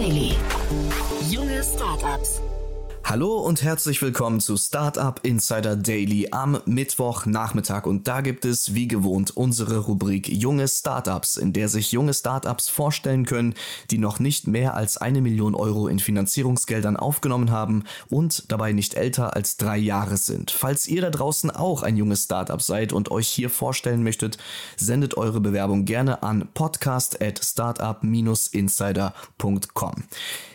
Daily. Junge Startups. Hallo und herzlich willkommen zu Startup Insider Daily am Mittwochnachmittag. Und da gibt es wie gewohnt unsere Rubrik Junge Startups, in der sich junge Startups vorstellen können, die noch nicht mehr als eine Million Euro in Finanzierungsgeldern aufgenommen haben und dabei nicht älter als drei Jahre sind. Falls ihr da draußen auch ein junges Startup seid und euch hier vorstellen möchtet, sendet eure Bewerbung gerne an podcast at startup-insider.com.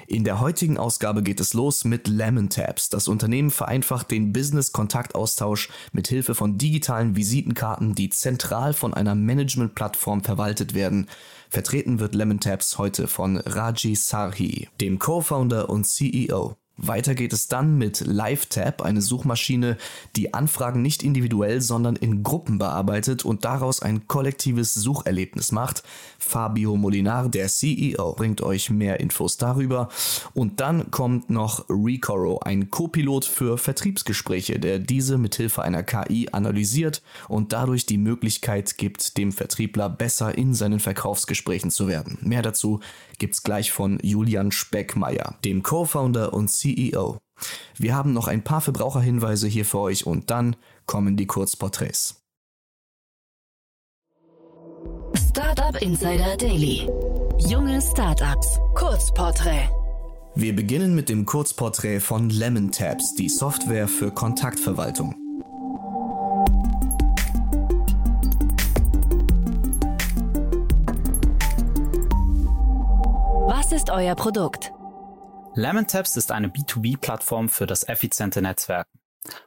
In der heutigen Ausgabe geht es los mit Lemon Tabs. Das Unternehmen vereinfacht den Business-Kontaktaustausch mit Hilfe von digitalen Visitenkarten, die zentral von einer Management-Plattform verwaltet werden. Vertreten wird Lemon Tabs heute von Raji Sarhi, dem Co-Founder und CEO. Weiter geht es dann mit LiveTab, eine Suchmaschine, die Anfragen nicht individuell, sondern in Gruppen bearbeitet und daraus ein kollektives Sucherlebnis macht. Fabio Molinar, der CEO, bringt euch mehr Infos darüber. Und dann kommt noch Recoro, ein Copilot für Vertriebsgespräche, der diese mithilfe einer KI analysiert und dadurch die Möglichkeit gibt, dem Vertriebler besser in seinen Verkaufsgesprächen zu werden. Mehr dazu gibt's gleich von Julian Speckmeier, dem Co-Founder und CEO. Wir haben noch ein paar Verbraucherhinweise hier für euch und dann kommen die Kurzporträts. Startup Insider Daily. Junge Startups. Kurzporträt. Wir beginnen mit dem Kurzporträt von Lemon Tabs, die Software für Kontaktverwaltung. Was ist euer Produkt? LemonTabs ist eine B2B-Plattform für das effiziente Netzwerken.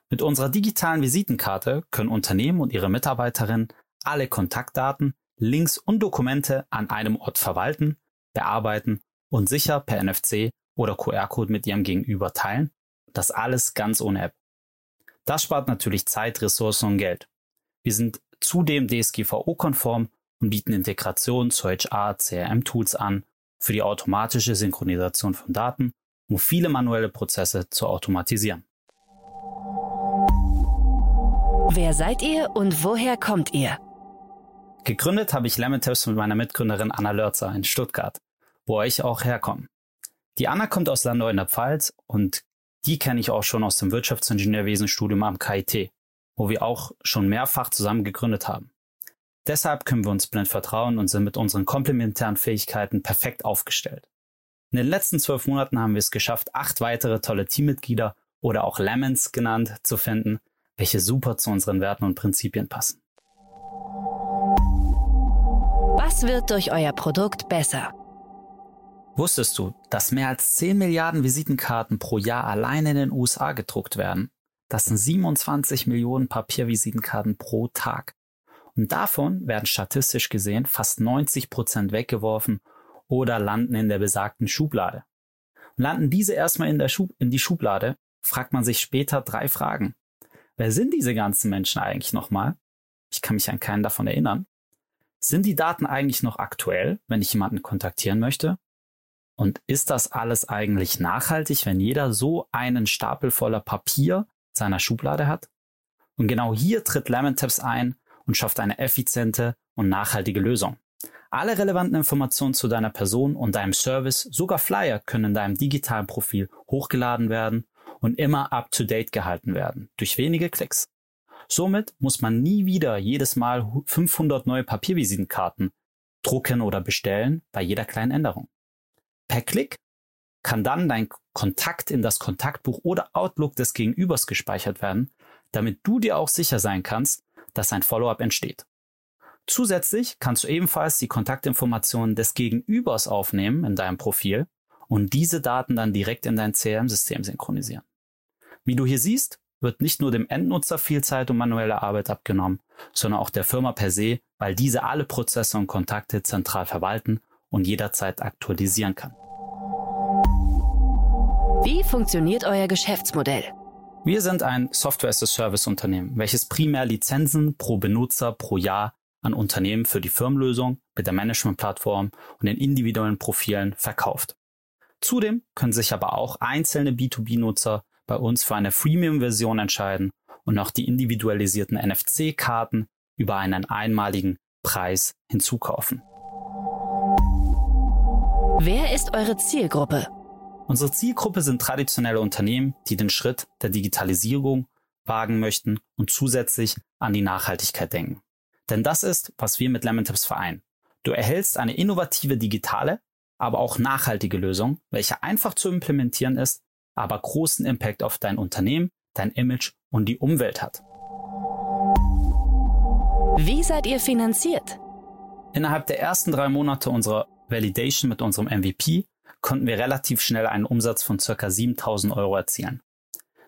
Mit unserer digitalen Visitenkarte können Unternehmen und ihre Mitarbeiterinnen alle Kontaktdaten, Links und Dokumente an einem Ort verwalten, bearbeiten und sicher per NFC oder QR-Code mit ihrem Gegenüber teilen. Das alles ganz ohne App. Das spart natürlich Zeit, Ressourcen und Geld. Wir sind zudem DSGVO-konform und bieten Integration zu HR, CRM-Tools an für die automatische Synchronisation von Daten, um viele manuelle Prozesse zu automatisieren. Wer seid ihr und woher kommt ihr? Gegründet habe ich Lemon Tips mit meiner Mitgründerin Anna Lörzer in Stuttgart, wo ich auch herkomme. Die Anna kommt aus Landau in der Pfalz und die kenne ich auch schon aus dem Wirtschaftsingenieurwesenstudium am KIT, wo wir auch schon mehrfach zusammen gegründet haben. Deshalb können wir uns blind vertrauen und sind mit unseren komplementären Fähigkeiten perfekt aufgestellt. In den letzten zwölf Monaten haben wir es geschafft, acht weitere tolle Teammitglieder oder auch Lemons genannt zu finden, welche super zu unseren Werten und Prinzipien passen. Was wird durch euer Produkt besser? Wusstest du, dass mehr als 10 Milliarden Visitenkarten pro Jahr allein in den USA gedruckt werden? Das sind 27 Millionen Papiervisitenkarten pro Tag. Und davon werden statistisch gesehen fast 90 Prozent weggeworfen oder landen in der besagten Schublade. Und landen diese erstmal in, der Schub in die Schublade, fragt man sich später drei Fragen. Wer sind diese ganzen Menschen eigentlich nochmal? Ich kann mich an keinen davon erinnern. Sind die Daten eigentlich noch aktuell, wenn ich jemanden kontaktieren möchte? Und ist das alles eigentlich nachhaltig, wenn jeder so einen Stapel voller Papier seiner Schublade hat? Und genau hier tritt Lemon Tips ein und schafft eine effiziente und nachhaltige Lösung. Alle relevanten Informationen zu deiner Person und deinem Service, sogar Flyer, können in deinem digitalen Profil hochgeladen werden und immer up-to-date gehalten werden, durch wenige Klicks. Somit muss man nie wieder jedes Mal 500 neue Papiervisitenkarten drucken oder bestellen bei jeder kleinen Änderung. Per Klick kann dann dein Kontakt in das Kontaktbuch oder Outlook des Gegenübers gespeichert werden, damit du dir auch sicher sein kannst, dass ein Follow-up entsteht. Zusätzlich kannst du ebenfalls die Kontaktinformationen des Gegenübers aufnehmen in deinem Profil und diese Daten dann direkt in dein CRM-System synchronisieren. Wie du hier siehst, wird nicht nur dem Endnutzer viel Zeit und manuelle Arbeit abgenommen, sondern auch der Firma per se, weil diese alle Prozesse und Kontakte zentral verwalten und jederzeit aktualisieren kann. Wie funktioniert euer Geschäftsmodell? Wir sind ein Software-as-a-Service-Unternehmen, welches primär Lizenzen pro Benutzer pro Jahr an Unternehmen für die Firmenlösung mit der Management-Plattform und den individuellen Profilen verkauft. Zudem können sich aber auch einzelne B2B-Nutzer bei uns für eine Freemium-Version entscheiden und auch die individualisierten NFC-Karten über einen einmaligen Preis hinzukaufen. Wer ist eure Zielgruppe? Unsere Zielgruppe sind traditionelle Unternehmen, die den Schritt der Digitalisierung wagen möchten und zusätzlich an die Nachhaltigkeit denken. Denn das ist, was wir mit Lemon Tips vereinen. Du erhältst eine innovative digitale, aber auch nachhaltige Lösung, welche einfach zu implementieren ist, aber großen Impact auf dein Unternehmen, dein Image und die Umwelt hat. Wie seid ihr finanziert? Innerhalb der ersten drei Monate unserer Validation mit unserem MVP konnten wir relativ schnell einen Umsatz von ca. 7000 Euro erzielen.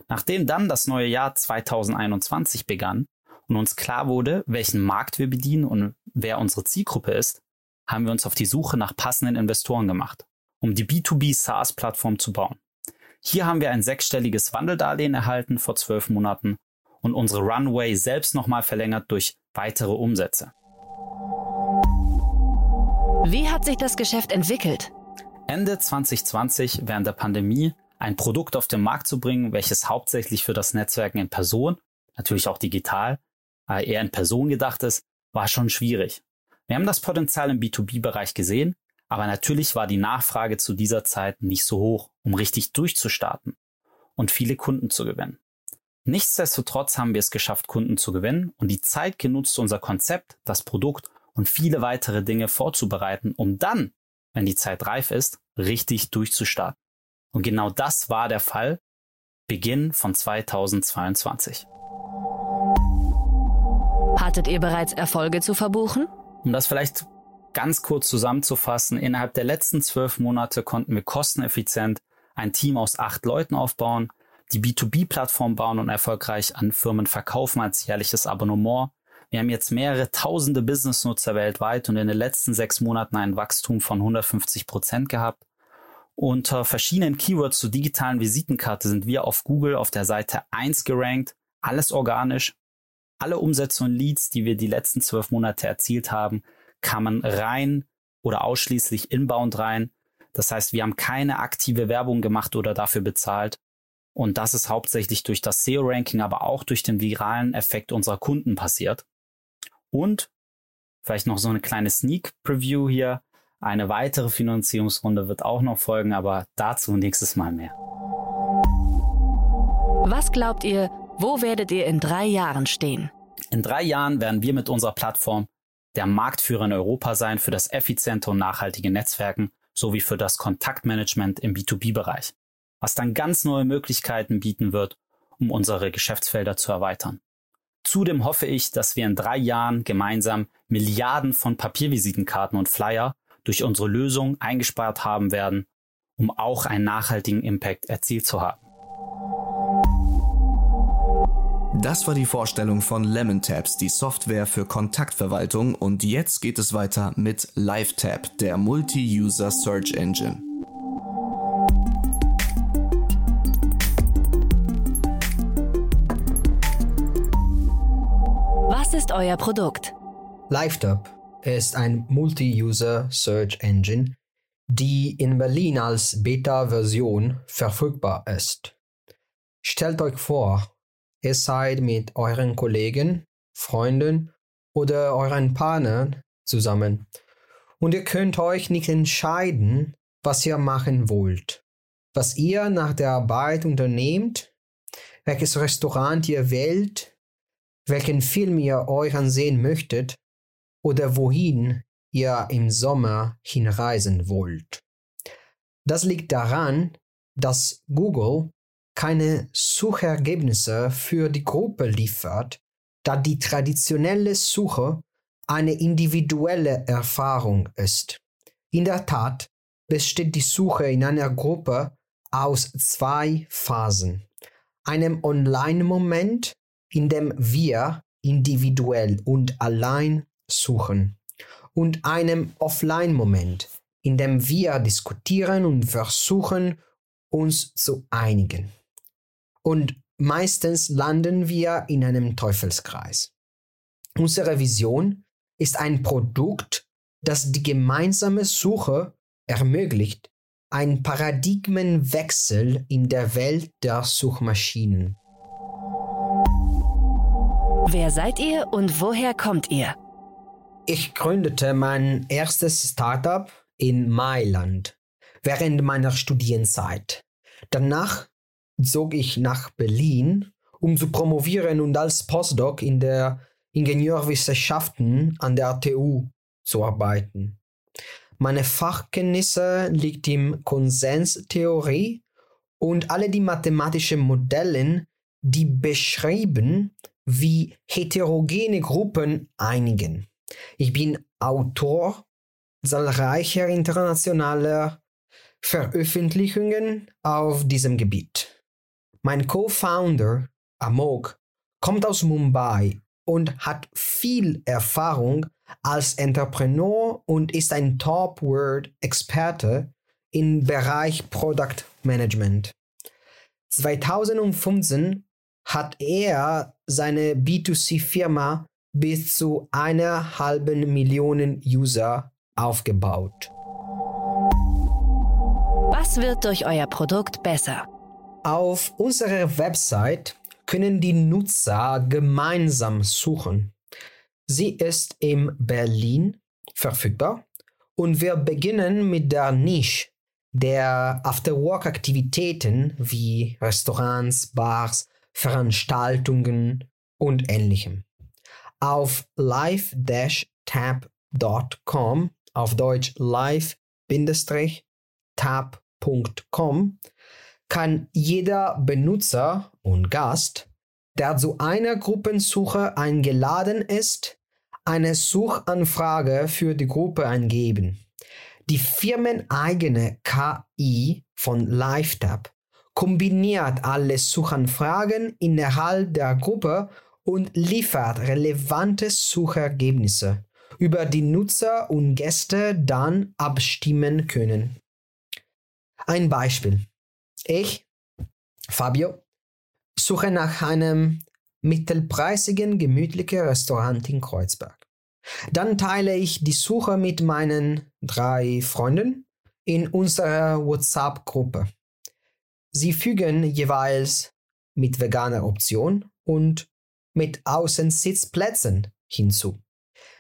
Nachdem dann das neue Jahr 2021 begann und uns klar wurde, welchen Markt wir bedienen und wer unsere Zielgruppe ist, haben wir uns auf die Suche nach passenden Investoren gemacht, um die B2B SaaS-Plattform zu bauen. Hier haben wir ein sechsstelliges Wandeldarlehen erhalten vor zwölf Monaten und unsere Runway selbst nochmal verlängert durch weitere Umsätze. Wie hat sich das Geschäft entwickelt? Ende 2020 während der Pandemie ein Produkt auf den Markt zu bringen, welches hauptsächlich für das Netzwerken in Person, natürlich auch digital, aber eher in Person gedacht ist, war schon schwierig. Wir haben das Potenzial im B2B-Bereich gesehen, aber natürlich war die Nachfrage zu dieser Zeit nicht so hoch, um richtig durchzustarten und viele Kunden zu gewinnen. Nichtsdestotrotz haben wir es geschafft, Kunden zu gewinnen und die Zeit genutzt, unser Konzept, das Produkt und viele weitere Dinge vorzubereiten, um dann, wenn die Zeit reif ist, richtig durchzustarten. Und genau das war der Fall Beginn von 2022. Hattet ihr bereits Erfolge zu verbuchen? Um das vielleicht ganz kurz zusammenzufassen, innerhalb der letzten zwölf Monate konnten wir kosteneffizient ein Team aus acht Leuten aufbauen, die B2B-Plattform bauen und erfolgreich an Firmen verkaufen als jährliches Abonnement. Wir haben jetzt mehrere tausende Business-Nutzer weltweit und in den letzten sechs Monaten ein Wachstum von 150 Prozent gehabt. Unter verschiedenen Keywords zur digitalen Visitenkarte sind wir auf Google auf der Seite 1 gerankt. Alles organisch. Alle Umsätze und Leads, die wir die letzten zwölf Monate erzielt haben, kamen rein oder ausschließlich inbound rein. Das heißt, wir haben keine aktive Werbung gemacht oder dafür bezahlt. Und das ist hauptsächlich durch das SEO-Ranking, aber auch durch den viralen Effekt unserer Kunden passiert. Und vielleicht noch so eine kleine Sneak Preview hier. Eine weitere Finanzierungsrunde wird auch noch folgen, aber dazu nächstes Mal mehr. Was glaubt ihr, wo werdet ihr in drei Jahren stehen? In drei Jahren werden wir mit unserer Plattform der Marktführer in Europa sein für das effiziente und nachhaltige Netzwerken sowie für das Kontaktmanagement im B2B-Bereich, was dann ganz neue Möglichkeiten bieten wird, um unsere Geschäftsfelder zu erweitern. Zudem hoffe ich, dass wir in drei Jahren gemeinsam Milliarden von Papiervisitenkarten und Flyer durch unsere Lösung eingespart haben werden, um auch einen nachhaltigen Impact erzielt zu haben. Das war die Vorstellung von Lemon Tabs, die Software für Kontaktverwaltung und jetzt geht es weiter mit LiveTab, der Multi-User Search Engine. Euer Produkt? LiveTab ist ein Multi-User Search Engine, die in Berlin als Beta-Version verfügbar ist. Stellt euch vor, Ihr seid mit euren Kollegen, Freunden oder euren Partnern zusammen und ihr könnt euch nicht entscheiden, was ihr machen wollt, was ihr nach der Arbeit unternehmt, welches Restaurant ihr wählt, welchen Film ihr euch ansehen möchtet oder wohin ihr im Sommer hinreisen wollt. Das liegt daran, dass Google keine Suchergebnisse für die Gruppe liefert, da die traditionelle Suche eine individuelle Erfahrung ist. In der Tat besteht die Suche in einer Gruppe aus zwei Phasen. Einem Online-Moment, in dem wir individuell und allein suchen, und einem Offline-Moment, in dem wir diskutieren und versuchen, uns zu einigen. Und meistens landen wir in einem Teufelskreis. Unsere Vision ist ein Produkt, das die gemeinsame Suche ermöglicht, ein Paradigmenwechsel in der Welt der Suchmaschinen. Wer seid ihr und woher kommt ihr? Ich gründete mein erstes Startup in Mailand während meiner Studienzeit. Danach zog ich nach Berlin, um zu promovieren und als Postdoc in der Ingenieurwissenschaften an der TU zu arbeiten. Meine Fachkenntnisse liegt im Konsenstheorie und alle die mathematischen Modelle, die beschreiben, wie heterogene Gruppen einigen. Ich bin Autor zahlreicher internationaler Veröffentlichungen auf diesem Gebiet. Mein Co-Founder Amok kommt aus Mumbai und hat viel Erfahrung als Entrepreneur und ist ein Top-Word-Experte im Bereich Product Management. 2015 hat er seine B2C-Firma bis zu einer halben Million User aufgebaut. Was wird durch euer Produkt besser? Auf unserer Website können die Nutzer gemeinsam suchen. Sie ist in Berlin verfügbar und wir beginnen mit der Nische der After-Work-Aktivitäten wie Restaurants, Bars, Veranstaltungen und ähnlichem. Auf live-tab.com, auf Deutsch live-tab.com, kann jeder Benutzer und Gast, der zu einer Gruppensuche eingeladen ist, eine Suchanfrage für die Gruppe eingeben. Die firmeneigene KI von LiveTab kombiniert alle Suchanfragen innerhalb der Gruppe und liefert relevante Suchergebnisse, über die Nutzer und Gäste dann abstimmen können. Ein Beispiel. Ich, Fabio, suche nach einem mittelpreisigen, gemütlichen Restaurant in Kreuzberg. Dann teile ich die Suche mit meinen drei Freunden in unserer WhatsApp-Gruppe. Sie fügen jeweils mit veganer Option und mit Außensitzplätzen hinzu.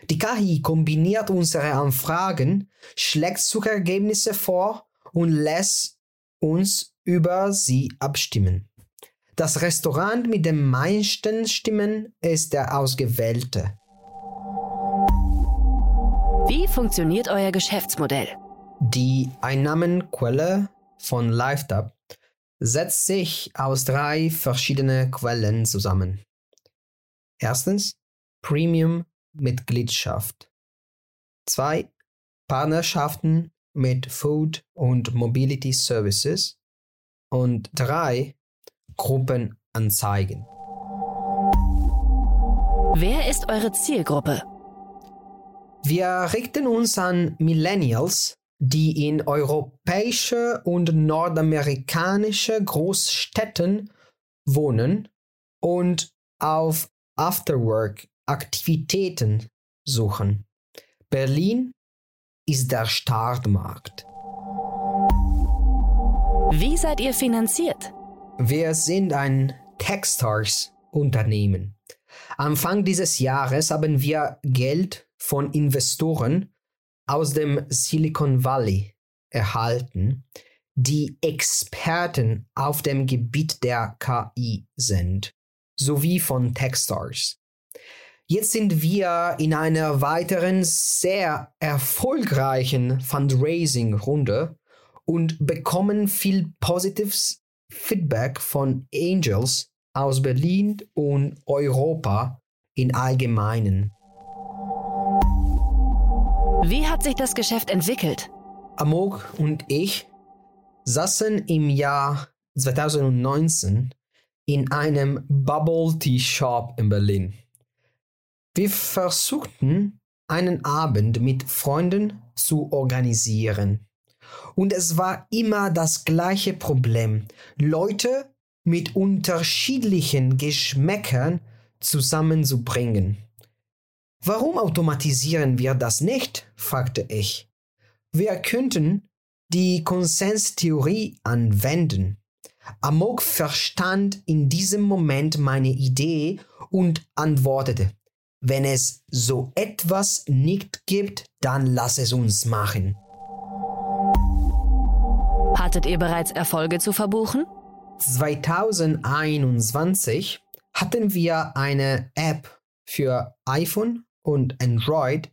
Die KI kombiniert unsere Anfragen, schlägt Suchergebnisse vor und lässt uns über sie abstimmen. Das Restaurant mit den meisten Stimmen ist der ausgewählte. Wie funktioniert euer Geschäftsmodell? Die Einnahmenquelle von LiveTab setzt sich aus drei verschiedenen Quellen zusammen. Erstens Premium-Mitgliedschaft. Zwei Partnerschaften mit Food und Mobility Services. Und drei Gruppenanzeigen. Wer ist eure Zielgruppe? Wir richten uns an Millennials, die in europäische und nordamerikanische Großstädten wohnen und auf Afterwork-Aktivitäten suchen. Berlin ist der Startmarkt. Wie seid ihr finanziert? Wir sind ein Techstars-Unternehmen. Anfang dieses Jahres haben wir Geld von Investoren aus dem Silicon Valley erhalten, die Experten auf dem Gebiet der KI sind, sowie von Techstars. Jetzt sind wir in einer weiteren sehr erfolgreichen Fundraising-Runde und bekommen viel positives Feedback von Angels aus Berlin und Europa in allgemeinen. Wie hat sich das Geschäft entwickelt? Amok und ich saßen im Jahr 2019 in einem Bubble Tea Shop in Berlin. Wir versuchten, einen Abend mit Freunden zu organisieren. Und es war immer das gleiche Problem. Leute mit unterschiedlichen Geschmäckern zusammenzubringen. Warum automatisieren wir das nicht? fragte ich. Wir könnten die Konsenstheorie anwenden. Amok verstand in diesem Moment meine Idee und antwortete, wenn es so etwas nicht gibt, dann lass es uns machen. Hattet ihr bereits Erfolge zu verbuchen? 2021 hatten wir eine App für iPhone und Android,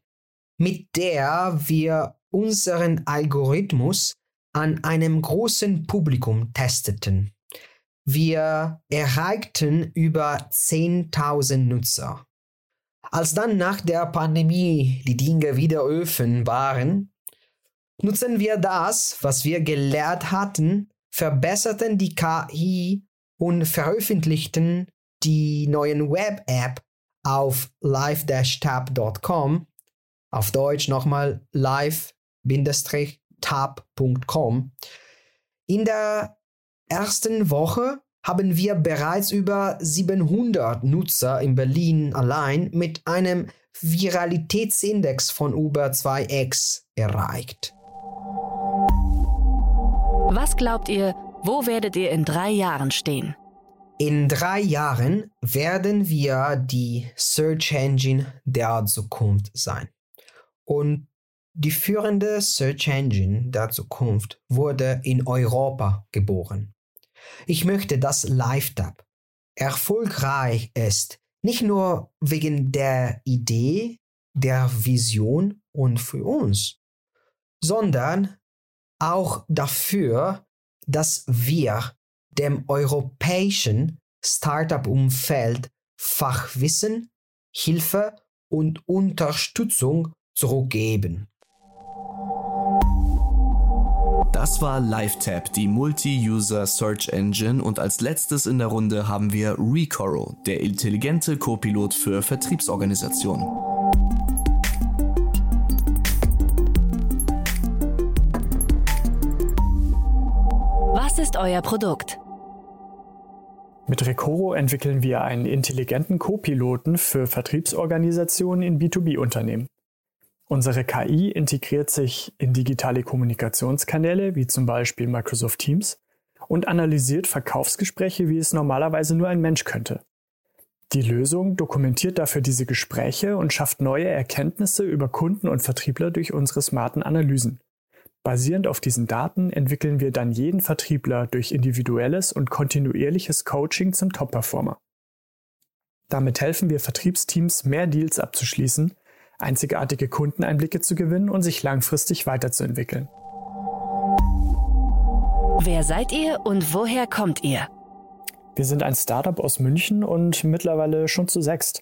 mit der wir unseren Algorithmus an einem großen Publikum testeten. Wir erreichten über 10.000 Nutzer. Als dann nach der Pandemie die Dinge wieder offen waren, nutzen wir das, was wir gelernt hatten, verbesserten die KI und veröffentlichten die neuen Web-App auf live-tab.com, auf Deutsch nochmal live-tab.com. In der ersten Woche haben wir bereits über 700 Nutzer in Berlin allein mit einem Viralitätsindex von über 2x erreicht. Was glaubt ihr, wo werdet ihr in drei Jahren stehen? In drei Jahren werden wir die Search Engine der Zukunft sein. Und die führende Search Engine der Zukunft wurde in Europa geboren. Ich möchte, dass LiveTab erfolgreich ist, nicht nur wegen der Idee, der Vision und für uns, sondern auch dafür, dass wir dem europäischen Startup-Umfeld Fachwissen, Hilfe und Unterstützung zurückgeben. Das war LiveTap, die Multi-User Search Engine und als letztes in der Runde haben wir Recoro, der intelligente Copilot für Vertriebsorganisationen. Was ist euer Produkt? Mit Recoro entwickeln wir einen intelligenten Co-Piloten für Vertriebsorganisationen in B2B-Unternehmen. Unsere KI integriert sich in digitale Kommunikationskanäle wie zum Beispiel Microsoft Teams und analysiert Verkaufsgespräche, wie es normalerweise nur ein Mensch könnte. Die Lösung dokumentiert dafür diese Gespräche und schafft neue Erkenntnisse über Kunden und Vertriebler durch unsere smarten Analysen. Basierend auf diesen Daten entwickeln wir dann jeden Vertriebler durch individuelles und kontinuierliches Coaching zum Top-Performer. Damit helfen wir Vertriebsteams, mehr Deals abzuschließen, einzigartige Kundeneinblicke zu gewinnen und sich langfristig weiterzuentwickeln. Wer seid ihr und woher kommt ihr? Wir sind ein Startup aus München und mittlerweile schon zu sechst.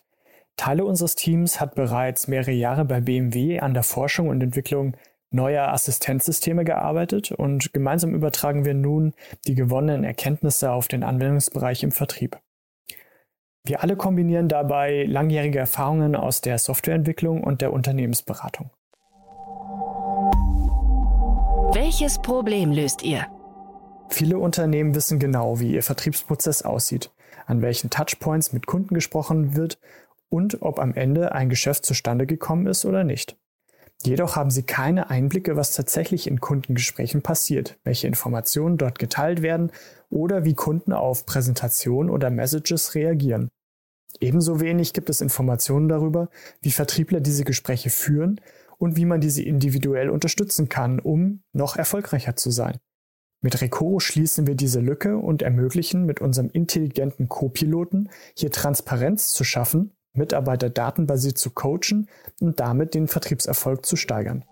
Teile unseres Teams hat bereits mehrere Jahre bei BMW an der Forschung und Entwicklung neuer Assistenzsysteme gearbeitet und gemeinsam übertragen wir nun die gewonnenen Erkenntnisse auf den Anwendungsbereich im Vertrieb. Wir alle kombinieren dabei langjährige Erfahrungen aus der Softwareentwicklung und der Unternehmensberatung. Welches Problem löst ihr? Viele Unternehmen wissen genau, wie ihr Vertriebsprozess aussieht, an welchen Touchpoints mit Kunden gesprochen wird und ob am Ende ein Geschäft zustande gekommen ist oder nicht. Jedoch haben sie keine Einblicke, was tatsächlich in Kundengesprächen passiert, welche Informationen dort geteilt werden oder wie Kunden auf Präsentationen oder Messages reagieren. Ebenso wenig gibt es Informationen darüber, wie Vertriebler diese Gespräche führen und wie man diese individuell unterstützen kann, um noch erfolgreicher zu sein. Mit Recoro schließen wir diese Lücke und ermöglichen mit unserem intelligenten Co-Piloten hier Transparenz zu schaffen Mitarbeiter datenbasiert zu coachen und damit den Vertriebserfolg zu steigern.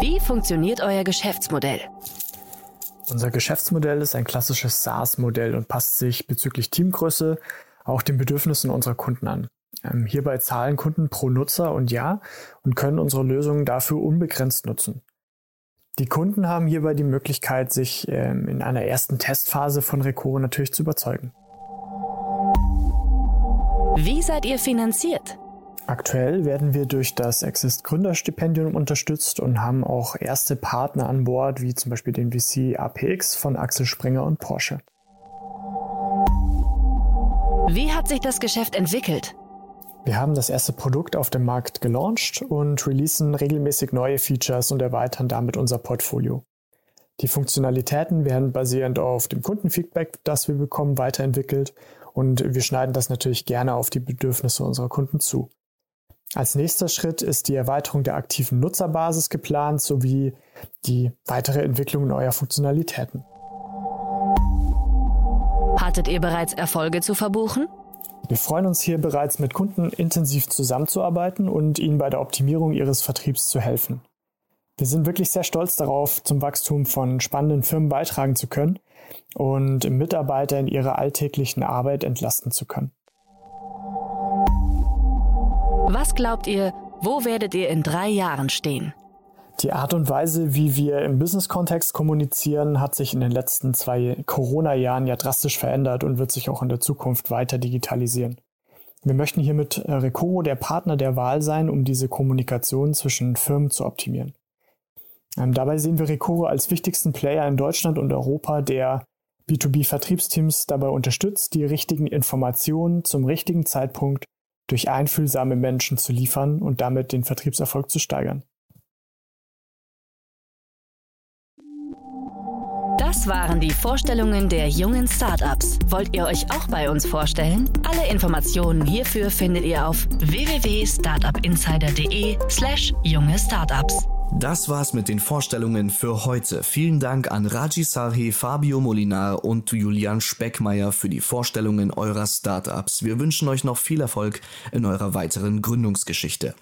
Wie funktioniert euer Geschäftsmodell? Unser Geschäftsmodell ist ein klassisches SaaS-Modell und passt sich bezüglich Teamgröße auch den Bedürfnissen unserer Kunden an. Ähm, hierbei zahlen Kunden pro Nutzer und Jahr und können unsere Lösungen dafür unbegrenzt nutzen. Die Kunden haben hierbei die Möglichkeit, sich ähm, in einer ersten Testphase von Recoro natürlich zu überzeugen. Wie seid ihr finanziert? Aktuell werden wir durch das Exist Gründerstipendium unterstützt und haben auch erste Partner an Bord, wie zum Beispiel den VC APX von Axel Springer und Porsche. Wie hat sich das Geschäft entwickelt? Wir haben das erste Produkt auf dem Markt gelauncht und releasen regelmäßig neue Features und erweitern damit unser Portfolio. Die Funktionalitäten werden basierend auf dem Kundenfeedback, das wir bekommen, weiterentwickelt und wir schneiden das natürlich gerne auf die Bedürfnisse unserer Kunden zu. Als nächster Schritt ist die Erweiterung der aktiven Nutzerbasis geplant sowie die weitere Entwicklung neuer Funktionalitäten. Hattet ihr bereits Erfolge zu verbuchen? Wir freuen uns hier bereits mit Kunden intensiv zusammenzuarbeiten und ihnen bei der Optimierung ihres Vertriebs zu helfen. Wir sind wirklich sehr stolz darauf, zum Wachstum von spannenden Firmen beitragen zu können und Mitarbeiter in ihrer alltäglichen Arbeit entlasten zu können. Was glaubt ihr, wo werdet ihr in drei Jahren stehen? Die Art und Weise, wie wir im Business-Kontext kommunizieren, hat sich in den letzten zwei Corona-Jahren ja drastisch verändert und wird sich auch in der Zukunft weiter digitalisieren. Wir möchten hier mit äh, Recoro der Partner der Wahl sein, um diese Kommunikation zwischen Firmen zu optimieren. Ähm, dabei sehen wir Recoro als wichtigsten Player in Deutschland und Europa, der B2B-Vertriebsteams dabei unterstützt, die richtigen Informationen zum richtigen Zeitpunkt durch einfühlsame Menschen zu liefern und damit den Vertriebserfolg zu steigern. Das waren die Vorstellungen der jungen Startups. Wollt ihr euch auch bei uns vorstellen? Alle Informationen hierfür findet ihr auf www.startupinsider.de/slash junge Startups. Das war's mit den Vorstellungen für heute. Vielen Dank an Raji Sarhi, Fabio Molinar und Julian Speckmeier für die Vorstellungen eurer Startups. Wir wünschen euch noch viel Erfolg in eurer weiteren Gründungsgeschichte.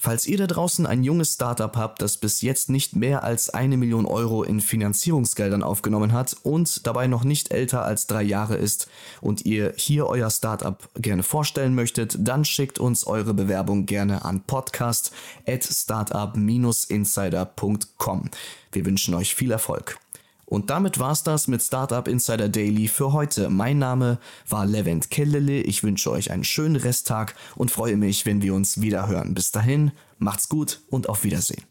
Falls ihr da draußen ein junges Startup habt, das bis jetzt nicht mehr als eine Million Euro in Finanzierungsgeldern aufgenommen hat und dabei noch nicht älter als drei Jahre ist und ihr hier euer Startup gerne vorstellen möchtet, dann schickt uns eure Bewerbung gerne an podcast at startup-insider.com. Wir wünschen euch viel Erfolg. Und damit war's das mit Startup Insider Daily für heute. Mein Name war Levent Kellele. Ich wünsche euch einen schönen Resttag und freue mich, wenn wir uns wieder hören. Bis dahin, macht's gut und auf Wiedersehen.